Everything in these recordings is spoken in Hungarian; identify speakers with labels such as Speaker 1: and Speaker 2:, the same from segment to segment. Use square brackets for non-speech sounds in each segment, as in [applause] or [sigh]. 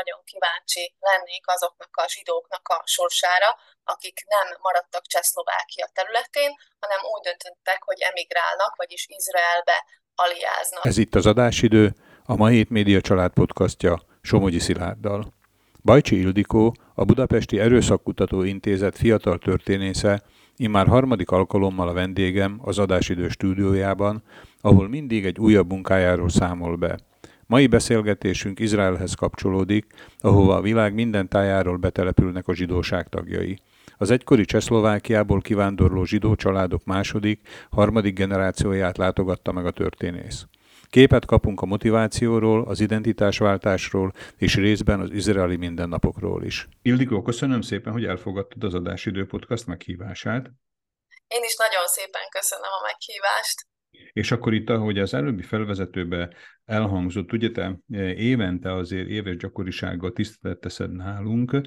Speaker 1: nagyon kíváncsi lennék azoknak a zsidóknak a sorsára, akik nem maradtak Csehszlovákia területén, hanem úgy döntöttek, hogy emigrálnak, vagyis Izraelbe aliáznak.
Speaker 2: Ez itt az adásidő, a mai Média Család podcastja Somogyi Szilárddal. Bajcsi Ildikó, a Budapesti Erőszakkutató Intézet fiatal történésze, immár harmadik alkalommal a vendégem az adásidő stúdiójában, ahol mindig egy újabb munkájáról számol be. Mai beszélgetésünk Izraelhez kapcsolódik, ahova a világ minden tájáról betelepülnek a zsidóság tagjai. Az egykori Csehszlovákiából kivándorló zsidó családok második, harmadik generációját látogatta meg a történész. Képet kapunk a motivációról, az identitásváltásról, és részben az izraeli mindennapokról is. Ildikó, köszönöm szépen, hogy elfogadtad az Adásidő Podcast meghívását.
Speaker 1: Én is nagyon szépen köszönöm a meghívást.
Speaker 2: És akkor itt, ahogy az előbbi felvezetőbe elhangzott, ugye te évente azért éves gyakorisággal tisztelet teszed nálunk,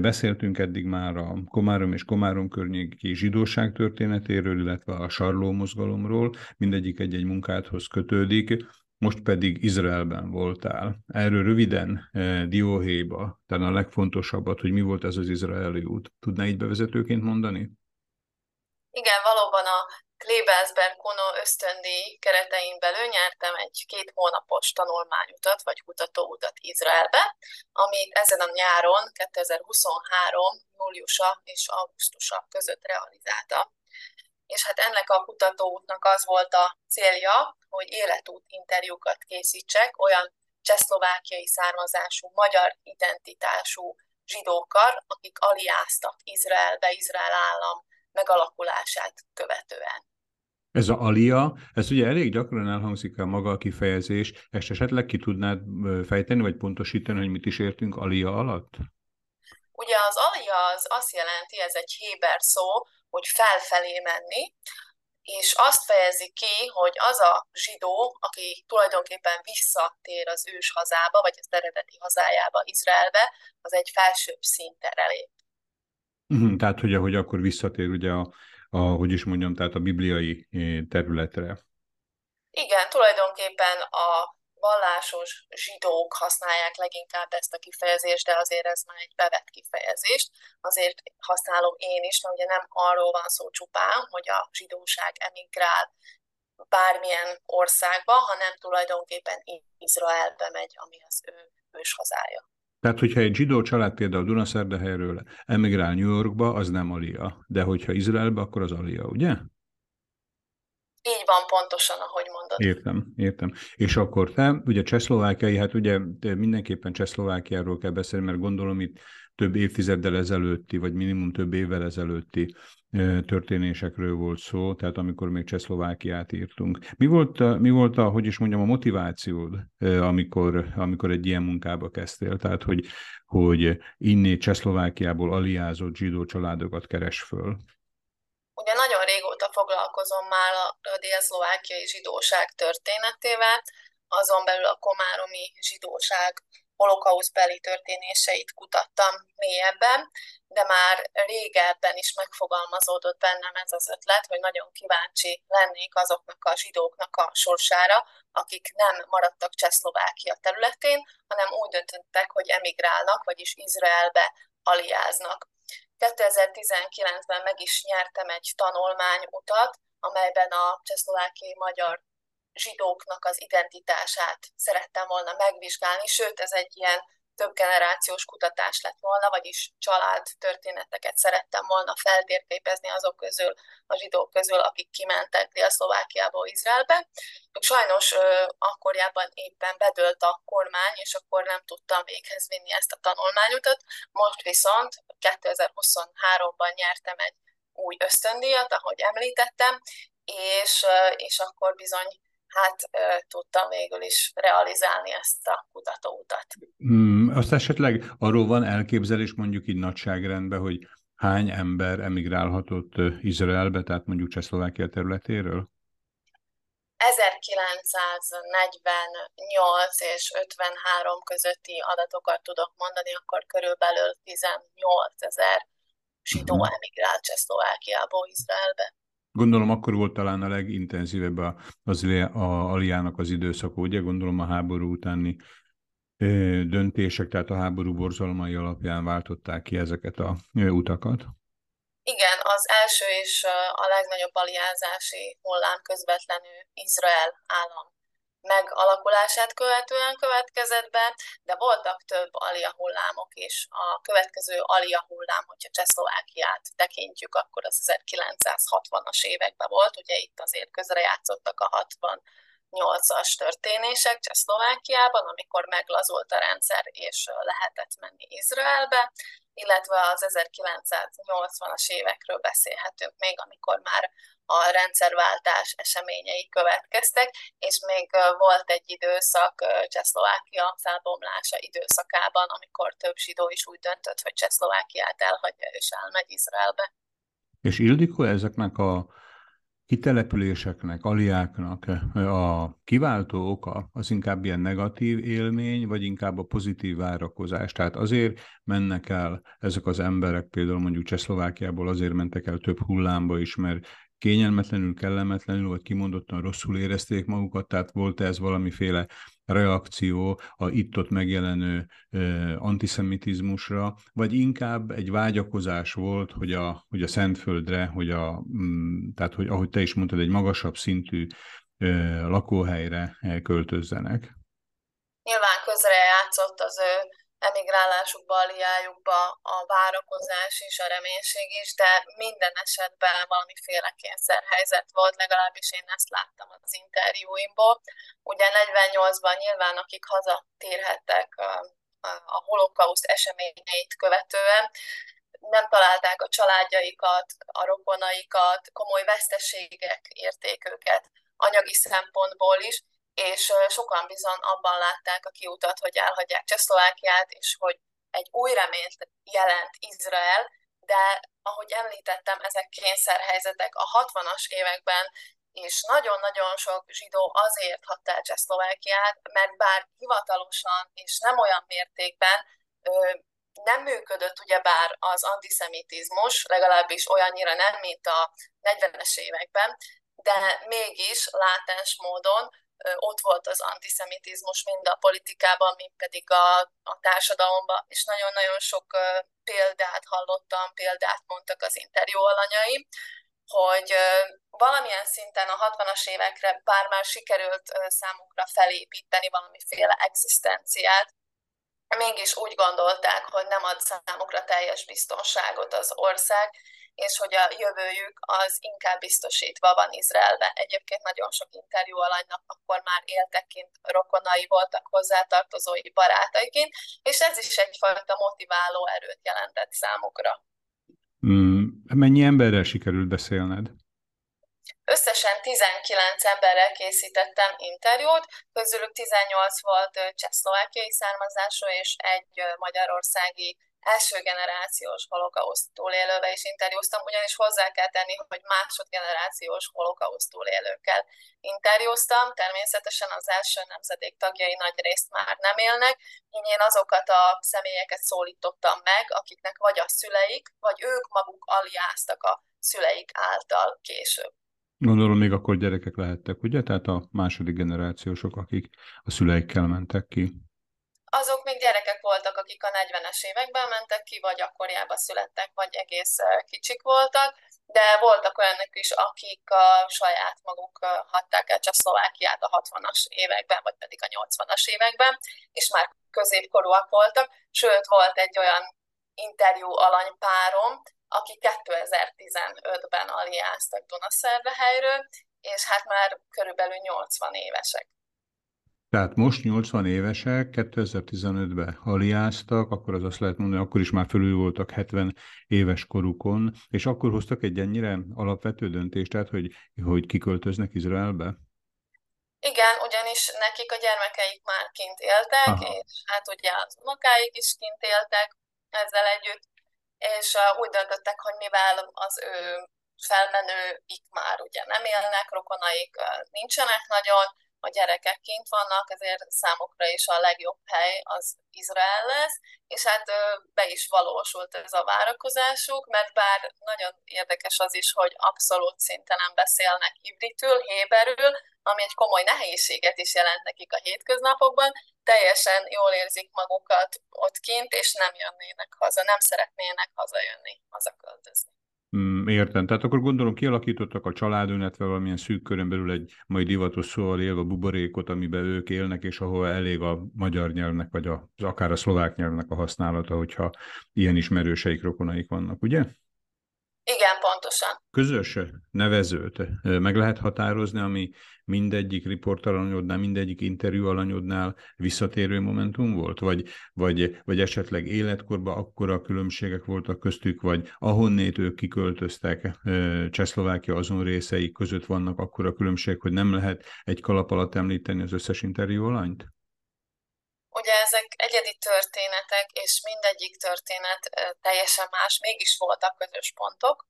Speaker 2: Beszéltünk eddig már a Komárom és Komárom környéki zsidóság történetéről, illetve a sarló mozgalomról, mindegyik egy-egy munkádhoz kötődik, most pedig Izraelben voltál. Erről röviden Dióhéjba, talán a legfontosabbat, hogy mi volt ez az izraeli út. Tudná így bevezetőként mondani?
Speaker 1: Igen, valóban a Klebelsberg Kono ösztöndíj keretein belül nyertem egy két hónapos tanulmányutat, vagy kutatóutat Izraelbe, amit ezen a nyáron, 2023. júliusa és augusztusa között realizálta. És hát ennek a kutatóútnak az volt a célja, hogy életút interjúkat készítsek olyan csehszlovákiai származású, magyar identitású zsidókkal, akik aliáztak Izraelbe, Izrael állam megalakulását követően.
Speaker 2: Ez a alia, ez ugye elég gyakran elhangzik el maga a kifejezés, ezt esetleg ki tudnád fejteni, vagy pontosítani, hogy mit is értünk alia alatt?
Speaker 1: Ugye az alia az azt jelenti, ez egy héber szó, hogy felfelé menni, és azt fejezi ki, hogy az a zsidó, aki tulajdonképpen visszatér az ős hazába, vagy az eredeti hazájába, Izraelbe, az egy felsőbb szintre lép.
Speaker 2: Uh-huh, tehát, hogy ahogy akkor visszatér ugye a, a, hogy is mondjam, tehát a bibliai eh, területre.
Speaker 1: Igen, tulajdonképpen a vallásos zsidók használják leginkább ezt a kifejezést, de azért ez már egy bevett kifejezés. Azért használom én is, mert ugye nem arról van szó csupán, hogy a zsidóság emigrál bármilyen országba, hanem tulajdonképpen Izraelbe megy, ami az ő ős hazája.
Speaker 2: Tehát, hogyha egy zsidó család például Dunaszerdehelyről emigrál New Yorkba, az nem Alia. De hogyha Izraelbe, akkor az Alia, ugye?
Speaker 1: Így van pontosan, ahogy mondod.
Speaker 2: Értem, értem. És akkor te, ugye Csehszlovákiai, hát ugye mindenképpen Csehszlovákiáról kell beszélni, mert gondolom itt több évtizeddel ezelőtti, vagy minimum több évvel ezelőtti történésekről volt szó, tehát amikor még Csehszlovákiát írtunk. Mi volt, mi volt a, hogy is mondjam, a motivációd, amikor, amikor egy ilyen munkába kezdtél? Tehát, hogy, hogy innét Csehszlovákiából aliázott zsidó családokat keres föl?
Speaker 1: Ugye nagyon régóta foglalkozom már a dél-szlovákiai zsidóság történetével, azon belül a komáromi zsidóság holokauszbeli történéseit kutattam mélyebben, de már régebben is megfogalmazódott bennem ez az ötlet, hogy nagyon kíváncsi lennék azoknak a zsidóknak a sorsára, akik nem maradtak Csehszlovákia területén, hanem úgy döntöttek, hogy emigrálnak, vagyis Izraelbe aliáznak. 2019-ben meg is nyertem egy tanulmányutat, amelyben a csehszlovákiai magyar zsidóknak az identitását szerettem volna megvizsgálni, sőt, ez egy ilyen több generációs kutatás lett volna, vagyis család történeteket szerettem volna feltérképezni azok közül, a zsidók közül, akik kimentek Dél-Szlovákiából Izraelbe. Sajnos akkorjában éppen bedőlt a kormány, és akkor nem tudtam véghez vinni ezt a tanulmányutat. Most viszont 2023-ban nyertem egy új ösztöndíjat, ahogy említettem, és, és akkor bizony hát tudtam végül is realizálni ezt a kutatóutat.
Speaker 2: Hmm, azt esetleg arról van elképzelés mondjuk így nagyságrendben, hogy hány ember emigrálhatott Izraelbe, tehát mondjuk Csehszlovákia területéről?
Speaker 1: 1948 és 53 közötti adatokat tudok mondani, akkor körülbelül 18 ezer zsidó uh-huh. emigrált Csehszlovákiából Izraelbe.
Speaker 2: Gondolom akkor volt talán a legintenzívebb az a Aliának az időszaka, ugye? Gondolom a háború utáni döntések, tehát a háború borzalmai alapján váltották ki ezeket a utakat?
Speaker 1: Igen, az első és a legnagyobb aliázási hullám közvetlenül Izrael állam megalakulását követően következett be, de voltak több alia hullámok is. A következő alia hullám, hogyha Csehszlovákiát tekintjük, akkor az 1960-as években volt, ugye itt azért közrejátszottak a 60 2008-as történések Csehszlovákiában, amikor meglazult a rendszer és lehetett menni Izraelbe, illetve az 1980-as évekről beszélhetünk még, amikor már a rendszerváltás eseményei következtek, és még volt egy időszak Csehszlovákia felbomlása időszakában, amikor több zsidó is úgy döntött, hogy Csehszlovákiát elhagyja és elmegy Izraelbe.
Speaker 2: És Ildikó, ezeknek a kitelepüléseknek, aliáknak a kiváltó oka az inkább ilyen negatív élmény, vagy inkább a pozitív várakozás. Tehát azért mennek el ezek az emberek, például mondjuk Csehszlovákiából azért mentek el több hullámba is, mert kényelmetlenül, kellemetlenül, vagy kimondottan rosszul érezték magukat, tehát volt ez valamiféle reakció a itt-ott megjelenő antiszemitizmusra, vagy inkább egy vágyakozás volt, hogy a, hogy a Szentföldre, hogy a, mm, tehát hogy ahogy te is mondtad, egy magasabb szintű lakóhelyre költözzenek.
Speaker 1: Nyilván közrejátszott az ő emigrálásukba, aliájukba a várakozás és a reménység is, de minden esetben valamiféle kényszerhelyzet volt, legalábbis én ezt láttam az interjúimból. Ugye 48-ban nyilván, akik hazatérhettek a holokauszt eseményeit követően, nem találták a családjaikat, a rokonaikat, komoly veszteségek érték őket anyagi szempontból is, és sokan bizony abban látták a kiutat, hogy elhagyják Csehszlovákiát, és hogy egy új reményt jelent Izrael, de ahogy említettem, ezek kényszerhelyzetek a 60-as években és nagyon-nagyon sok zsidó azért hagyta el Csehszlovákiát, mert bár hivatalosan és nem olyan mértékben nem működött ugyebár az antiszemitizmus, legalábbis olyannyira nem, mint a 40-es években, de mégis látás módon ott volt az antiszemitizmus mind a politikában, mind pedig a, a társadalomban, és nagyon-nagyon sok példát hallottam, példát mondtak az interjú alanyaim, hogy valamilyen szinten a 60-as évekre bár már sikerült számukra felépíteni valamiféle egzisztenciát, mégis úgy gondolták, hogy nem ad számukra teljes biztonságot az ország, és hogy a jövőjük az inkább biztosítva van Izraelben. Egyébként nagyon sok interjú alanynak akkor már éltek kint, rokonai voltak hozzátartozói barátaiként, és ez is egyfajta motiváló erőt jelentett számukra.
Speaker 2: Mm, mennyi emberrel sikerült beszélned?
Speaker 1: Összesen 19 emberrel készítettem interjút, közülük 18 volt csehszlovákiai származású, és egy magyarországi első generációs holokauszt túlélővel is interjúztam, ugyanis hozzá kell tenni, hogy másodgenerációs holokauszt túlélőkkel interjúztam. Természetesen az első nemzedék tagjai nagy részt már nem élnek, így én azokat a személyeket szólítottam meg, akiknek vagy a szüleik, vagy ők maguk aliáztak a szüleik által később.
Speaker 2: Gondolom még akkor gyerekek lehettek, ugye? Tehát a második generációsok, akik a szüleikkel mentek ki
Speaker 1: azok még gyerekek voltak, akik a 40-es években mentek ki, vagy akkoriában születtek, vagy egész kicsik voltak, de voltak olyanok is, akik a saját maguk hatták el Csehszlovákiát a 60-as években, vagy pedig a 80-as években, és már középkorúak voltak, sőt volt egy olyan interjú alanypárom, aki 2015-ben aliáztak Dunaszervehelyről, és hát már körülbelül 80 évesek.
Speaker 2: Tehát most 80 évesek, 2015-ben aliáztak, akkor az azt lehet mondani, akkor is már fölül voltak 70 éves korukon, és akkor hoztak egy ennyire alapvető döntést, tehát hogy, hogy kiköltöznek Izraelbe?
Speaker 1: Igen, ugyanis nekik a gyermekeik már kint éltek, Aha. és hát ugye az unokáik is kint éltek ezzel együtt, és úgy döntöttek, hogy mivel az ő felmenőik már ugye nem élnek, rokonaik nincsenek nagyon, a gyerekek kint vannak, ezért számukra is a legjobb hely az Izrael lesz, és hát be is valósult ez a várakozásuk, mert bár nagyon érdekes az is, hogy abszolút szinten nem beszélnek hibritül, héberül, ami egy komoly nehézséget is jelent nekik a hétköznapokban, teljesen jól érzik magukat ott kint, és nem jönnének haza, nem szeretnének hazajönni, hazaköltözni.
Speaker 2: Értem. Tehát akkor gondolom kialakítottak a családon, illetve valamilyen szűk körön belül egy mai divatos szóval élve buborékot, amiben ők élnek, és ahol elég a magyar nyelvnek, vagy a, akár a szlovák nyelvnek a használata, hogyha ilyen ismerőseik, rokonaik vannak, ugye?
Speaker 1: Igen, pontosan.
Speaker 2: Közös nevezőt meg lehet határozni, ami mindegyik riportalanyodnál, mindegyik interjú alanyodnál visszatérő momentum volt? Vagy, vagy, vagy esetleg életkorban akkora különbségek voltak köztük, vagy ahonnét ők kiköltöztek, Csehszlovákia azon részei között vannak akkora különbség, hogy nem lehet egy kalap alatt említeni az összes interjú alanyt?
Speaker 1: Ugye ezek egyedi történetek, és mindegyik történet teljesen más, mégis voltak közös pontok.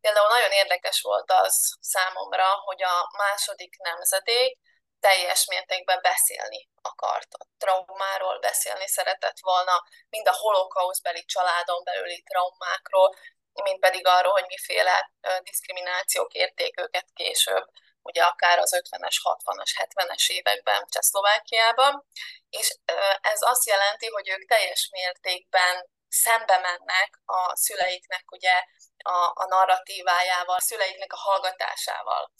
Speaker 1: Például nagyon érdekes volt az számomra, hogy a második nemzedék teljes mértékben beszélni akart a traumáról, beszélni szeretett volna, mind a holokauszbeli családon belüli traumákról, mint pedig arról, hogy miféle diszkriminációk érték őket később, ugye akár az 50-es, 60-as, 70-es években Csehszlovákiában, és ez azt jelenti, hogy ők teljes mértékben szembe mennek a szüleiknek ugye a, a narratívájával, a szüleiknek a hallgatásával.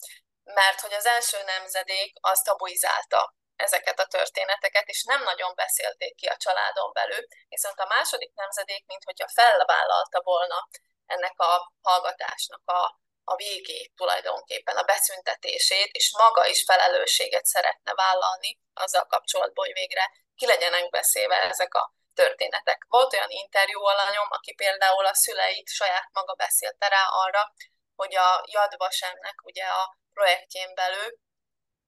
Speaker 1: Mert hogy az első nemzedék az tabuizálta ezeket a történeteket, és nem nagyon beszélték ki a családon belül, viszont a második nemzedék, mint hogyha felvállalta volna ennek a hallgatásnak a, a végét tulajdonképpen, a beszüntetését, és maga is felelősséget szeretne vállalni azzal kapcsolatban, hogy végre ki legyenek beszélve ezek a történetek. Volt olyan interjú alanyom, aki például a szüleit saját maga beszélte rá arra, hogy a Yad Vasemnek ugye a projektjén belül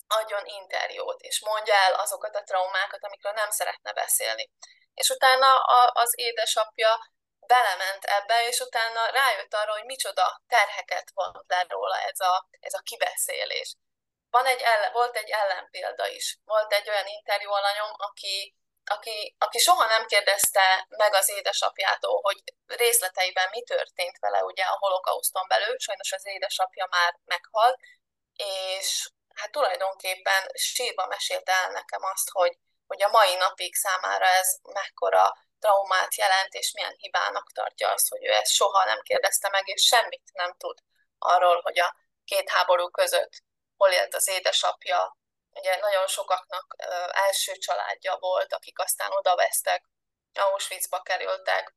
Speaker 1: adjon interjút, és mondja el azokat a traumákat, amikről nem szeretne beszélni. És utána az édesapja belement ebbe, és utána rájött arra, hogy micsoda terheket vont le róla ez a, ez a kibeszélés. Van egy ellen, volt egy ellenpélda is. Volt egy olyan interjú alanyom, aki aki, aki soha nem kérdezte meg az édesapjától, hogy részleteiben mi történt vele ugye a holokauszton belül, sajnos az édesapja már meghalt, és hát tulajdonképpen sírva mesélte el nekem azt, hogy, hogy a mai napig számára ez mekkora traumát jelent, és milyen hibának tartja azt, hogy ő ezt soha nem kérdezte meg, és semmit nem tud arról, hogy a két háború között hol élt az édesapja, ugye nagyon sokaknak első családja volt, akik aztán odavesztek, Auschwitzba kerültek,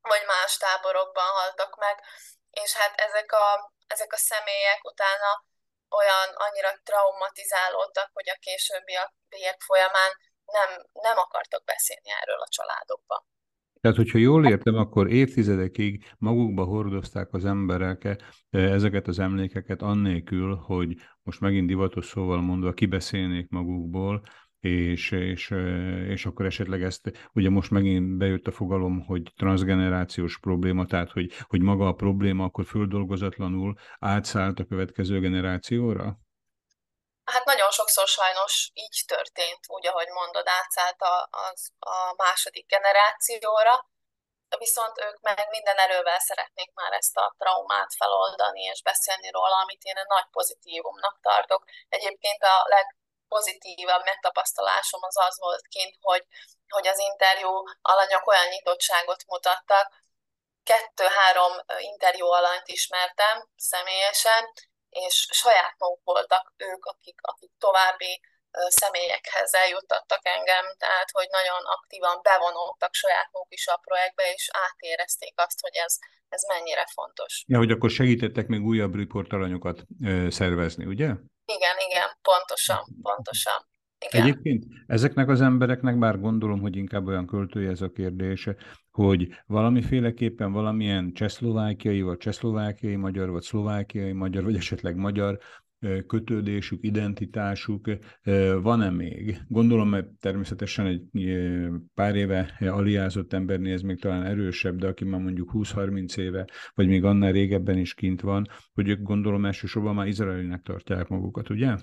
Speaker 1: vagy más táborokban haltak meg, és hát ezek a, ezek a személyek utána olyan annyira traumatizálódtak, hogy a későbbiek folyamán nem, nem akartak beszélni erről a családokban.
Speaker 2: Tehát, hogyha jól értem, akkor évtizedekig magukba hordozták az emberek eh, ezeket az emlékeket annélkül, hogy most megint divatos szóval mondva kibeszélnék magukból, és, és, eh, és akkor esetleg ezt, ugye most megint bejött a fogalom, hogy transgenerációs probléma, tehát hogy, hogy maga a probléma akkor földolgozatlanul átszállt a következő generációra?
Speaker 1: Nagyon sokszor sajnos így történt, úgy, ahogy mondod, átszállt a, az, a második generációra, viszont ők meg minden erővel szeretnék már ezt a traumát feloldani és beszélni róla, amit én egy nagy pozitívumnak tartok. Egyébként a legpozitívabb megtapasztalásom az az volt kint, hogy, hogy az interjú alanyok olyan nyitottságot mutattak, kettő-három interjú alanyt ismertem személyesen, és saját maguk voltak ők, akik, akik további személyekhez eljuttattak engem, tehát hogy nagyon aktívan bevonultak saját maguk is a projektbe, és átérezték azt, hogy ez, ez mennyire fontos.
Speaker 2: Ja, hogy akkor segítettek még újabb riportalanyokat szervezni, ugye?
Speaker 1: Igen, igen, pontosan, pontosan. Igen.
Speaker 2: Egyébként ezeknek az embereknek, bár gondolom, hogy inkább olyan költői ez a kérdése, hogy valamiféleképpen valamilyen csehszlovákiai, vagy csehszlovákiai magyar, vagy szlovákiai magyar, vagy esetleg magyar kötődésük, identitásuk van-e még? Gondolom, mert természetesen egy pár éve aliázott embernél ez még talán erősebb, de aki már mondjuk 20-30 éve, vagy még annál régebben is kint van, hogy ők gondolom elsősorban már izraelinek tartják magukat, ugye?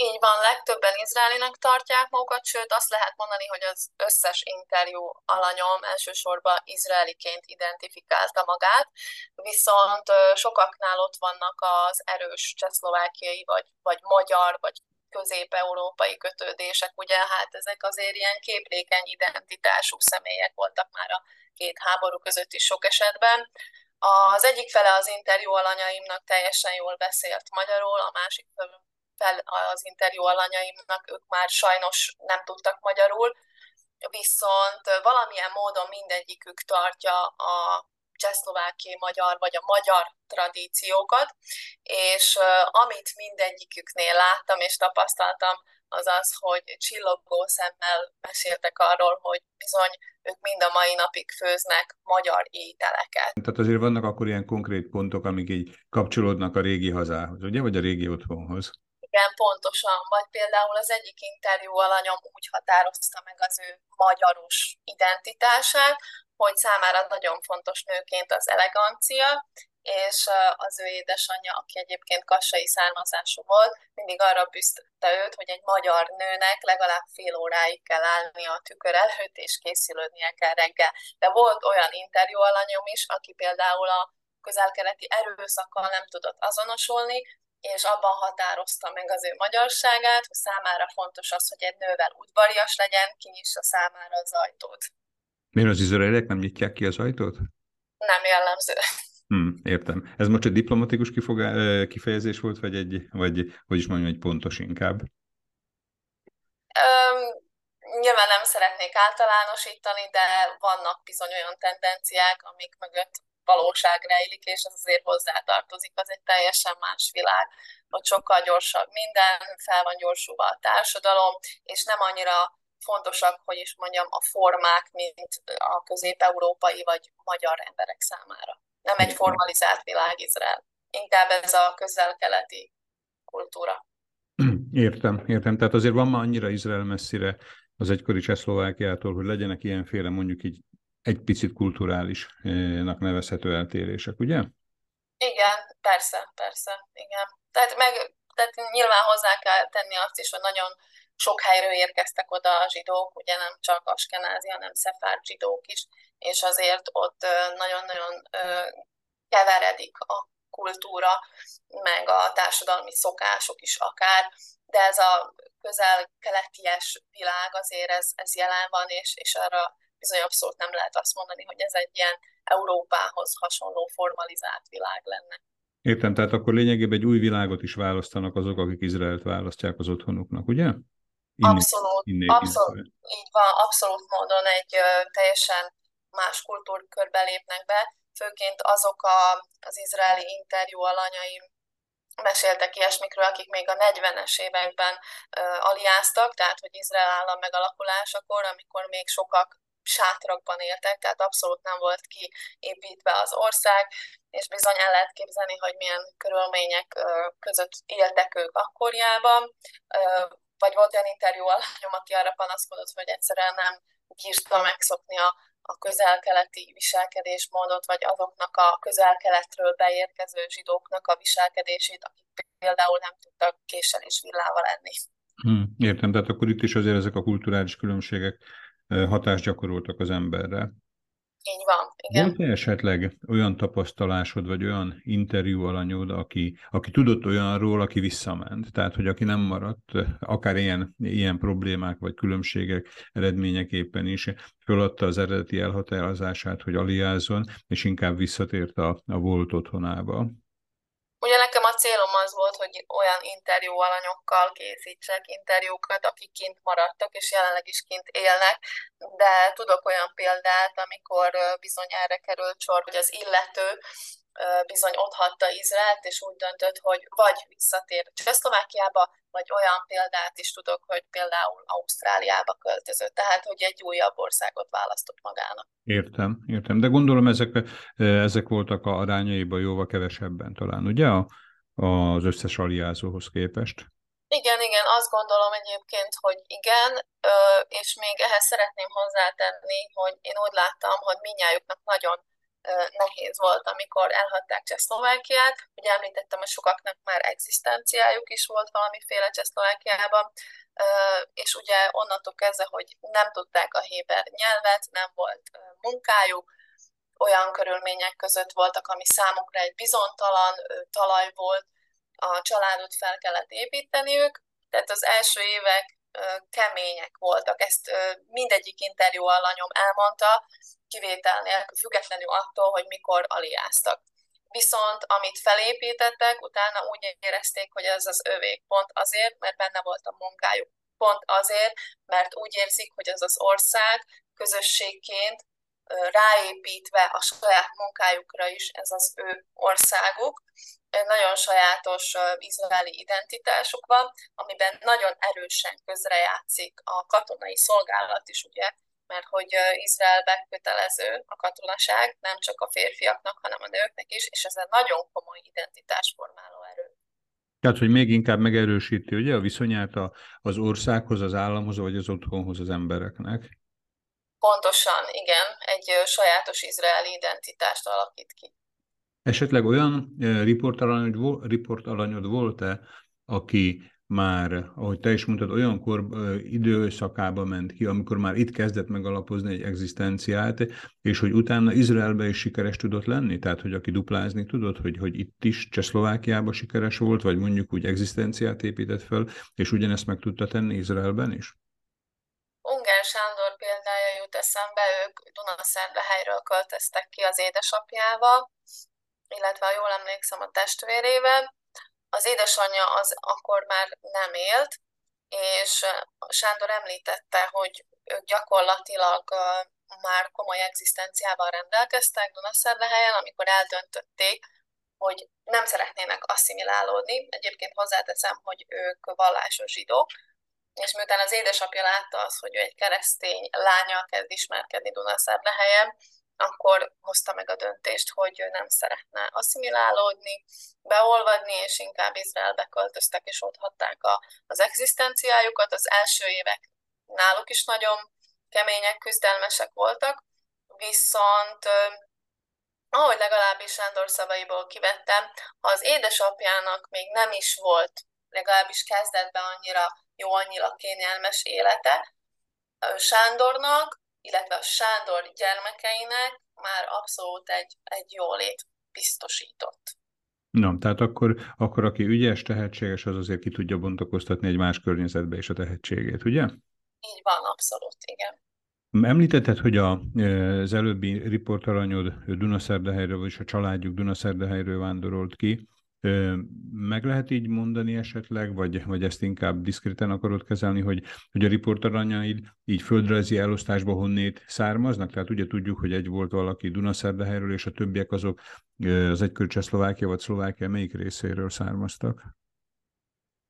Speaker 1: Így van, legtöbben izraelinek tartják magukat, sőt azt lehet mondani, hogy az összes interjú alanyom elsősorban izraeliként identifikálta magát, viszont sokaknál ott vannak az erős csehszlovákiai, vagy, vagy magyar, vagy közép-európai kötődések, ugye hát ezek azért ilyen képlékeny identitású személyek voltak már a két háború között is sok esetben. Az egyik fele az interjú alanyaimnak teljesen jól beszélt magyarul, a másik fel az interjú alanyaimnak, ők már sajnos nem tudtak magyarul, viszont valamilyen módon mindegyikük tartja a csehszlovákiai magyar vagy a magyar tradíciókat, és amit mindegyiküknél láttam és tapasztaltam, az az, hogy csillogó szemmel meséltek arról, hogy bizony ők mind a mai napig főznek magyar ételeket.
Speaker 2: Tehát azért vannak akkor ilyen konkrét pontok, amik így kapcsolódnak a régi hazához, ugye, vagy a régi otthonhoz?
Speaker 1: Igen, pontosan. Vagy például az egyik interjú alanyom úgy határozta meg az ő magyaros identitását, hogy számára nagyon fontos nőként az elegancia, és az ő édesanyja, aki egyébként kassai származású volt, mindig arra büsztötte őt, hogy egy magyar nőnek legalább fél óráig kell állni a tükör előtt, és készülődnie kell reggel. De volt olyan interjú alanyom is, aki például a közelkeleti erőszakkal nem tudott azonosulni, és abban határozta meg az ő magyarságát, hogy számára fontos az, hogy egy nővel udvarias legyen, kinyissa számára az ajtót.
Speaker 2: Miért az izraeliek nem nyitják ki az ajtót?
Speaker 1: Nem jellemző.
Speaker 2: Hmm, értem. Ez most egy diplomatikus kifogá- kifejezés volt, vagy egy, vagy hogy is mondjam, egy pontos inkább?
Speaker 1: Um, nyilván nem szeretnék általánosítani, de vannak bizony olyan tendenciák, amik mögött valóság rejlik, és ez azért hozzátartozik, az egy teljesen más világ, hogy sokkal gyorsabb minden, fel van gyorsulva a társadalom, és nem annyira fontosak, hogy is mondjam, a formák, mint a közép-európai vagy magyar emberek számára. Nem egy formalizált világ Izrael. Inkább ez a közel-keleti kultúra. [clears throat]
Speaker 2: Értem, értem. Tehát azért van már annyira Izrael messzire az egykori Csehszlovákiától, hogy legyenek ilyenféle mondjuk így egy picit kulturálisnak nevezhető eltérések, ugye?
Speaker 1: Igen, persze, persze, igen. Tehát, meg, tehát nyilván hozzá kell tenni azt is, hogy nagyon sok helyről érkeztek oda a zsidók, ugye nem csak askenázi, hanem szefárd zsidók is, és azért ott nagyon-nagyon keveredik a kultúra, meg a társadalmi szokások is akár, de ez a közel-keleties világ azért ez, ez jelen van, és, és arra bizony abszolút nem lehet azt mondani, hogy ez egy ilyen Európához hasonló formalizált világ lenne.
Speaker 2: Értem, tehát akkor lényegében egy új világot is választanak azok, akik Izraelt választják az otthonuknak, ugye?
Speaker 1: Innen, abszolút, innen, abszolút, innen. így van, abszolút módon egy ö, teljesen más kultúrkörbe lépnek be, főként azok a, az izraeli interjú alanyaim meséltek ilyesmikről, akik még a 40-es években ö, aliáztak, tehát hogy Izrael állam megalakulásakor, amikor még sokak sátrakban éltek, tehát abszolút nem volt kiépítve az ország, és bizony el lehet képzelni, hogy milyen körülmények között éltek ők akkorjában. Vagy volt olyan interjú alanyom, aki arra panaszkodott, hogy egyszerűen nem bírta megszokni a, a közel-keleti viselkedésmódot, vagy azoknak a közel-keletről beérkező zsidóknak a viselkedését, akik például nem tudtak késsel és villával enni.
Speaker 2: Hmm, értem, tehát akkor itt is azért ezek a kulturális különbségek hatást gyakoroltak az emberre.
Speaker 1: Így van, igen.
Speaker 2: Volt-e esetleg olyan tapasztalásod, vagy olyan interjú alanyod, aki, aki tudott olyanról, aki visszament? Tehát, hogy aki nem maradt, akár ilyen, ilyen problémák vagy különbségek eredményeképpen is, föladta az eredeti elhatározását, hogy aliázzon, és inkább visszatért a, a volt otthonába?
Speaker 1: Ugye nekem célom az volt, hogy olyan interjú alanyokkal készítsek interjúkat, akik kint maradtak, és jelenleg is kint élnek, de tudok olyan példát, amikor bizony erre került sor, hogy az illető bizony hagyta Izraelt, és úgy döntött, hogy vagy visszatér Csehszlovákiába, vagy olyan példát is tudok, hogy például Ausztráliába költözött, tehát hogy egy újabb országot választott magának.
Speaker 2: Értem, értem, de gondolom ezek, ezek voltak a arányaiban jóval kevesebben talán, ugye az összes aliázóhoz képest?
Speaker 1: Igen, igen, azt gondolom egyébként, hogy igen, és még ehhez szeretném hozzátenni, hogy én úgy láttam, hogy minnyájuknak nagyon nehéz volt, amikor elhagyták Csehszlovákiát. Ugye említettem, hogy sokaknak már egzisztenciájuk is volt valamiféle Csehszlovákiában, és ugye onnantól kezdve, hogy nem tudták a héber nyelvet, nem volt munkájuk, olyan körülmények között voltak, ami számukra egy bizonytalan talaj volt, a családot fel kellett építeniük, tehát az első évek kemények voltak, ezt mindegyik interjú alanyom elmondta, kivétel nélkül, függetlenül attól, hogy mikor aliáztak. Viszont amit felépítettek, utána úgy érezték, hogy ez az övék pont azért, mert benne volt a munkájuk. Pont azért, mert úgy érzik, hogy ez az ország közösségként ráépítve a saját munkájukra is ez az ő országuk. Nagyon sajátos izraeli identitásuk van, amiben nagyon erősen közrejátszik a katonai szolgálat is, ugye, mert hogy Izraelbe kötelező a katonaság, nem csak a férfiaknak, hanem a nőknek is, és ez egy nagyon komoly identitásformáló erő.
Speaker 2: Tehát, hogy még inkább megerősíti ugye a viszonyát az országhoz, az államhoz, vagy az otthonhoz az embereknek.
Speaker 1: Pontosan, igen, egy sajátos izraeli identitást alakít ki.
Speaker 2: Esetleg olyan riportalanyod, riportalanyod volt-e, aki már, ahogy te is mondtad, olyankor időszakába ment ki, amikor már itt kezdett megalapozni egy egzisztenciát, és hogy utána Izraelbe is sikeres tudott lenni? Tehát, hogy aki duplázni tudott, hogy, hogy itt is Csehszlovákiában sikeres volt, vagy mondjuk úgy egzisztenciát épített fel, és ugyanezt meg tudta tenni Izraelben is?
Speaker 1: Sándor példája jut eszembe, ők Dunaszerdahelyről költöztek ki az édesapjával, illetve ha jól emlékszem a testvérével. Az édesanyja az akkor már nem élt, és Sándor említette, hogy ők gyakorlatilag már komoly egzisztenciával rendelkeztek Dunaszerlehelyen, amikor eldöntötték, hogy nem szeretnének asszimilálódni. Egyébként hozzáteszem, hogy ők vallásos zsidók, és miután az édesapja látta azt, hogy ő egy keresztény lánya kezd ismerkedni Dunaszerlehelyen, akkor hozta meg a döntést, hogy ő nem szeretne asszimilálódni, beolvadni, és inkább Izraelbe költöztek, és ott hatták a, az egzisztenciájukat. Az első évek náluk is nagyon kemények, küzdelmesek voltak, viszont ahogy legalábbis Sándor szavaiból kivettem, az édesapjának még nem is volt legalábbis kezdetben annyira jó, annyira kényelmes élete, Sándornak illetve a Sándor gyermekeinek már abszolút egy, egy jólét biztosított.
Speaker 2: Na, tehát akkor, akkor aki ügyes, tehetséges, az azért ki tudja bontakoztatni egy más környezetbe is a tehetségét, ugye?
Speaker 1: Így van, abszolút, igen.
Speaker 2: Említetted, hogy a, az előbbi riportalanyod Dunaszerdahelyről, vagyis a családjuk Dunaszerdahelyről vándorolt ki. Meg lehet így mondani esetleg, vagy, vagy ezt inkább diszkreten akarod kezelni, hogy, hogy a riportaranyaid így földrajzi elosztásba honnét származnak? Tehát ugye tudjuk, hogy egy volt valaki Dunaszerdahelyről, és a többiek azok az egykor Csehszlovákia vagy Szlovákia melyik részéről származtak?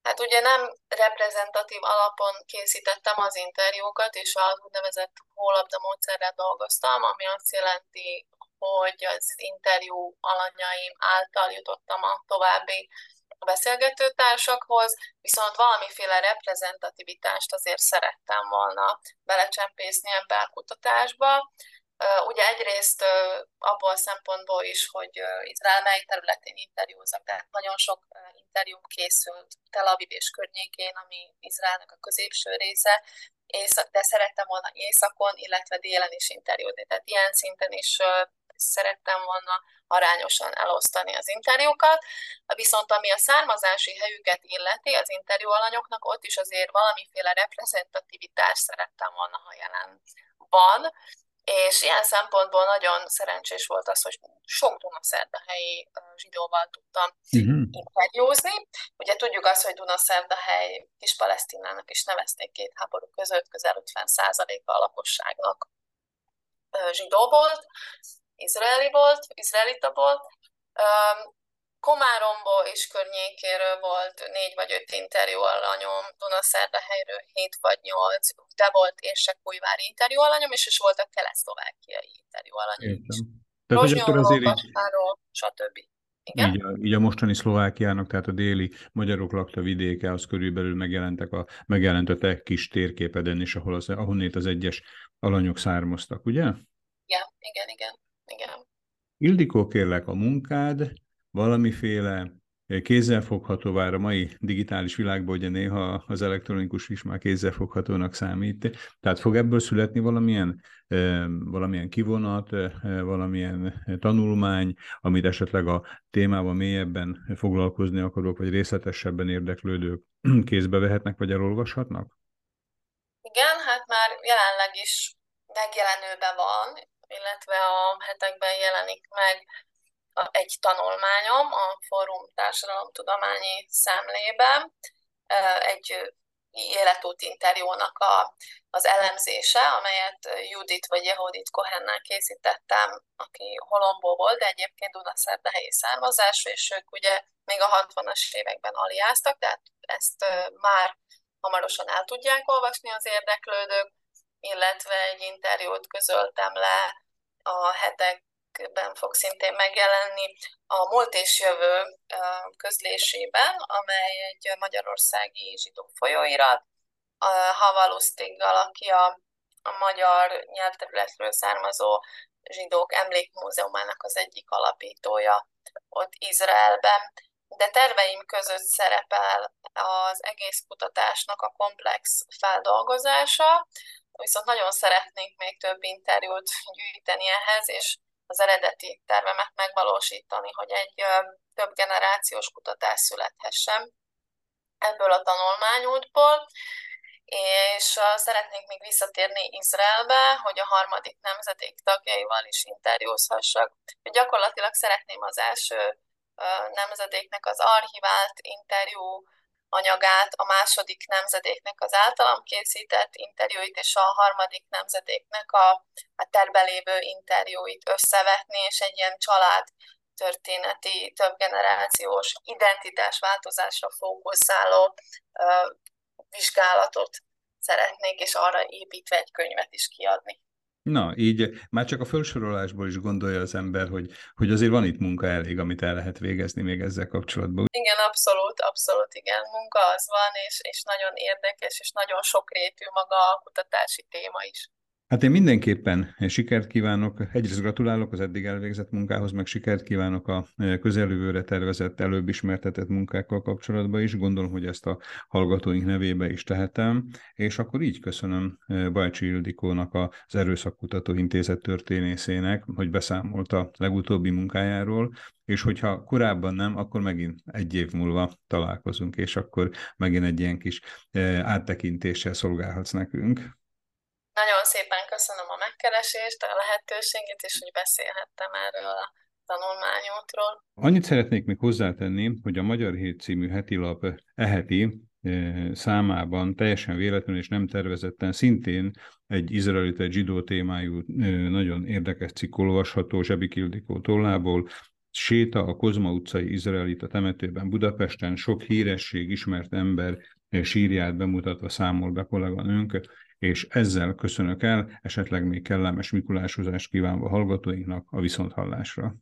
Speaker 1: Hát ugye nem reprezentatív alapon készítettem az interjúkat, és az úgynevezett hólabda módszerrel dolgoztam, ami azt jelenti, hogy az interjú alanyaim által jutottam a további beszélgetőtársakhoz, viszont valamiféle reprezentativitást azért szerettem volna belecsempészni ebbe a kutatásba. Ugye egyrészt abból a szempontból is, hogy Izrael mely területén interjúzok, tehát nagyon sok interjú készült Tel Aviv és környékén, ami Izraelnek a középső része, de szerettem volna északon, illetve délen is interjúzni. Tehát ilyen szinten is szerettem volna arányosan elosztani az interjúkat, viszont ami a származási helyüket illeti az interjú alanyoknak, ott is azért valamiféle reprezentativitást szerettem volna, ha jelen van, és ilyen szempontból nagyon szerencsés volt az, hogy sok Dunaszerdahelyi zsidóval tudtam uh-huh. interjúzni. Ugye tudjuk azt, hogy Dunaszerdahely kis Palesztinának is nevezték két háború között, közel 50%-a a lakosságnak zsidó volt, izraeli volt, izraelita volt. Komáromból és környékéről volt négy vagy öt interjú alanyom, Dunaszerdahelyről hét vagy nyolc, de volt Érsekújvári interjú alanyom, és is voltak kelet-szlovákiai interjú alanyom is. Rozsnyóról, stb.
Speaker 2: Igen? Így, a, így a mostani Szlovákiának, tehát a déli magyarok lakta vidéke, az körülbelül megjelentek a, megjelent a te kis térképeden is, ahol az, ahonnét az egyes alanyok származtak, ugye?
Speaker 1: Igen, igen, igen igen.
Speaker 2: Ildikó, kérlek, a munkád valamiféle kézzelfoghatóvá a mai digitális világban, ugye néha az elektronikus is már kézzelfoghatónak számít. Tehát fog ebből születni valamilyen, valamilyen kivonat, valamilyen tanulmány, amit esetleg a témában mélyebben foglalkozni akarok, vagy részletesebben érdeklődők kézbe vehetnek, vagy elolvashatnak?
Speaker 1: Igen, hát már jelenleg is megjelenőben van, illetve a hetekben jelenik meg egy tanulmányom a Fórum Társadalomtudományi Szemlében, egy életút interjúnak a, az elemzése, amelyet Judit vagy Jehudit Kohennel készítettem, aki Holomból volt, de egyébként Dunaszerdahelyi származású, és ők ugye még a 60-as években aliáztak, tehát ezt már hamarosan el tudják olvasni az érdeklődők, illetve egy interjút közöltem le a hetek ben fog szintén megjelenni a Múlt és Jövő közlésében, amely egy magyarországi zsidó folyóirat, a Havalusztiggal, aki a, a magyar nyelvterületről származó zsidók emlékmúzeumának az egyik alapítója ott Izraelben. De terveim között szerepel az egész kutatásnak a komplex feldolgozása, viszont nagyon szeretnék még több interjút gyűjteni ehhez, és az eredeti tervemet megvalósítani, hogy egy több generációs kutatás születhessen ebből a tanulmányútból, és szeretnék még visszatérni Izraelbe, hogy a harmadik nemzedék tagjaival is interjúzhassak. Gyakorlatilag szeretném az első nemzedéknek az archivált interjú anyagát, a második nemzedéknek az általam készített interjúit, és a harmadik nemzedéknek a, a terbelévő interjúit összevetni, és egy ilyen család történeti, több generációs identitásváltozásra fókuszáló ö, vizsgálatot szeretnék, és arra építve egy könyvet is kiadni.
Speaker 2: Na, így már csak a felsorolásból is gondolja az ember, hogy, hogy azért van itt munka elég, amit el lehet végezni még ezzel kapcsolatban.
Speaker 1: Igen, abszolút, abszolút igen. Munka az van, és, és nagyon érdekes, és nagyon sokrétű maga a kutatási téma is.
Speaker 2: Hát én mindenképpen sikert kívánok, egyrészt gratulálok az eddig elvégzett munkához, meg sikert kívánok a közelővőre tervezett, előbb ismertetett munkákkal kapcsolatban is. Gondolom, hogy ezt a hallgatóink nevébe is tehetem, és akkor így köszönöm Bajcsi Ildikónak az Erőszakkutató Intézet történészének, hogy beszámolt a legutóbbi munkájáról, és hogyha korábban nem, akkor megint egy év múlva találkozunk, és akkor megint egy ilyen kis áttekintéssel szolgálhatsz nekünk.
Speaker 1: Nagyon szépen köszönöm a megkeresést, a lehetőséget, és hogy beszélhettem erről a tanulmányútról.
Speaker 2: Annyit szeretnék még hozzátenni, hogy a Magyar Hét című heti lap eheti eh, számában teljesen véletlenül és nem tervezetten szintén egy izraelita, zsidó témájú eh, nagyon érdekes cikk olvasható Zsebi Kildikó tollából, Séta a Kozma utcai izraelita temetőben Budapesten sok híresség, ismert ember eh, sírját bemutatva számol be kolléganőnk és ezzel köszönök el, esetleg még kellemes Mikulásozást kívánva hallgatóinknak a viszonthallásra.